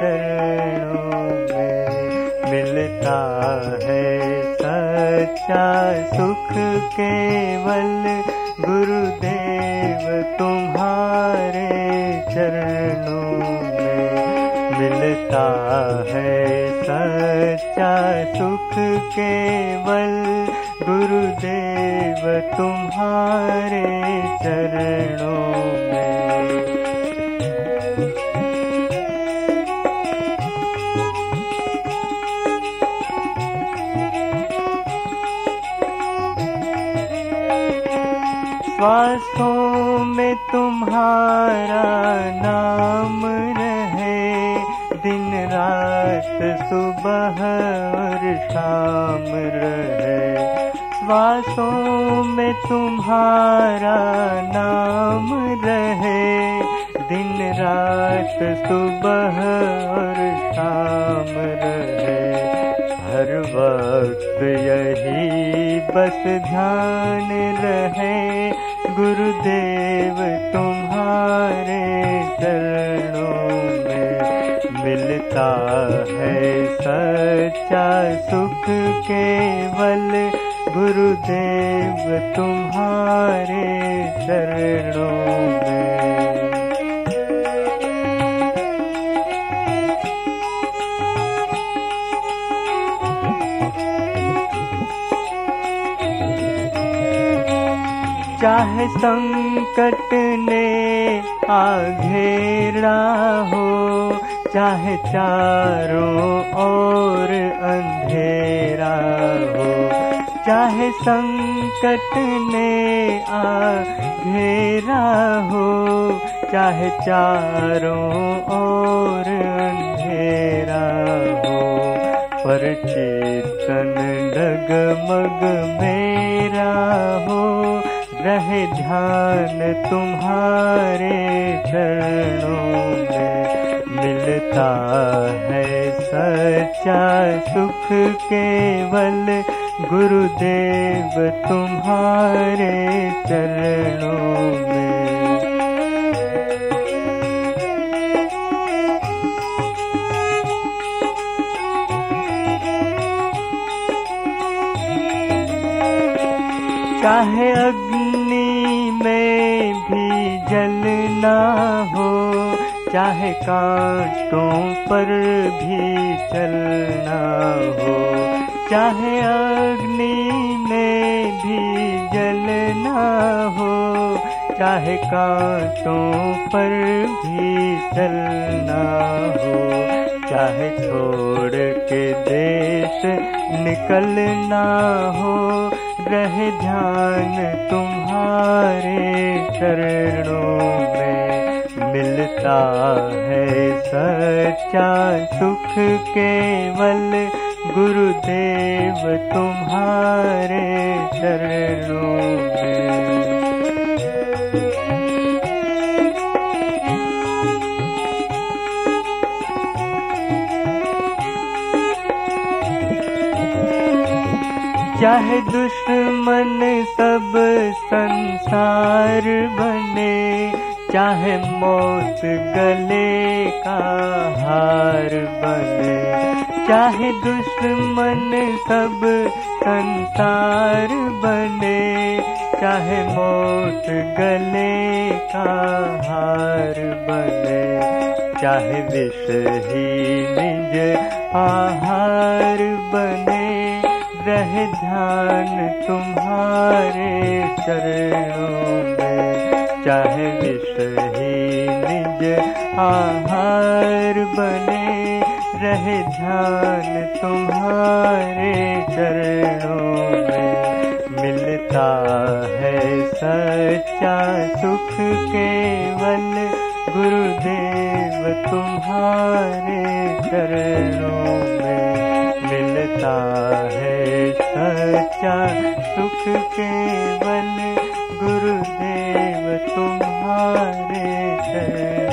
चरणों में मिलता है सच्चा सुख केवल गुरुदेव तुम्हारे चरणों में मिलता है सच्चा सुख केवल गुरुदेव तुम्हारे चरणों श्वासों में तुम्हारा नाम रहे। दिन रात, सुबह और शाम रहे। श्वासों में तुम्हारा नाम रहे। दिन रात, सुबह और शाम रहे। हर वक्त यही बस ध्यान रहे। गुरुदेव तुम्हारे चरणों में मिलता है सच्चा सुख केवल। गुरुदेव तुम्हारे चरणों चाहे संकट ने आघेरा हो, चाहे चारों ओर अंधेरा हो, चाहे संकट ने आघेरा हो, चाहे चारों ओर अंधेरा हो। पर चेतन डगमग मेरा हो रहे ध्यान तुम्हारे चरणों में। मिलता है सच्चा सुख केवल गुरुदेव तुम्हारे चरणों में। चाहे अग्नि में भी जलना हो, चाहे कांटों पर भी चलना हो, चाहे अग्नि में भी जलना हो, चाहे कांटों पर भी चलना हो, चाहे छोड़ के देश निकलना हो रहे ध्यान तुम्हारे चरणों में मिलता है सच्चा सुख केवल गुरुदेव तुम्हारे चरणों में। चाहे दुश्मन सब संसार बने, चाहे मौत गले का हार बने, चाहे दुश्मन सब संसार बने, चाहे मौत गले का हार बने, चाहे विष ही निज आहार बने। रहे ध्यान तुम्हारे चरणों में। चाहे विष ही निज आहार बने, रहे ध्यान तुम्हारे चरणों में। मिलता है सच्चा सुख केवल गुरुदेव तुम्हारे चरणों है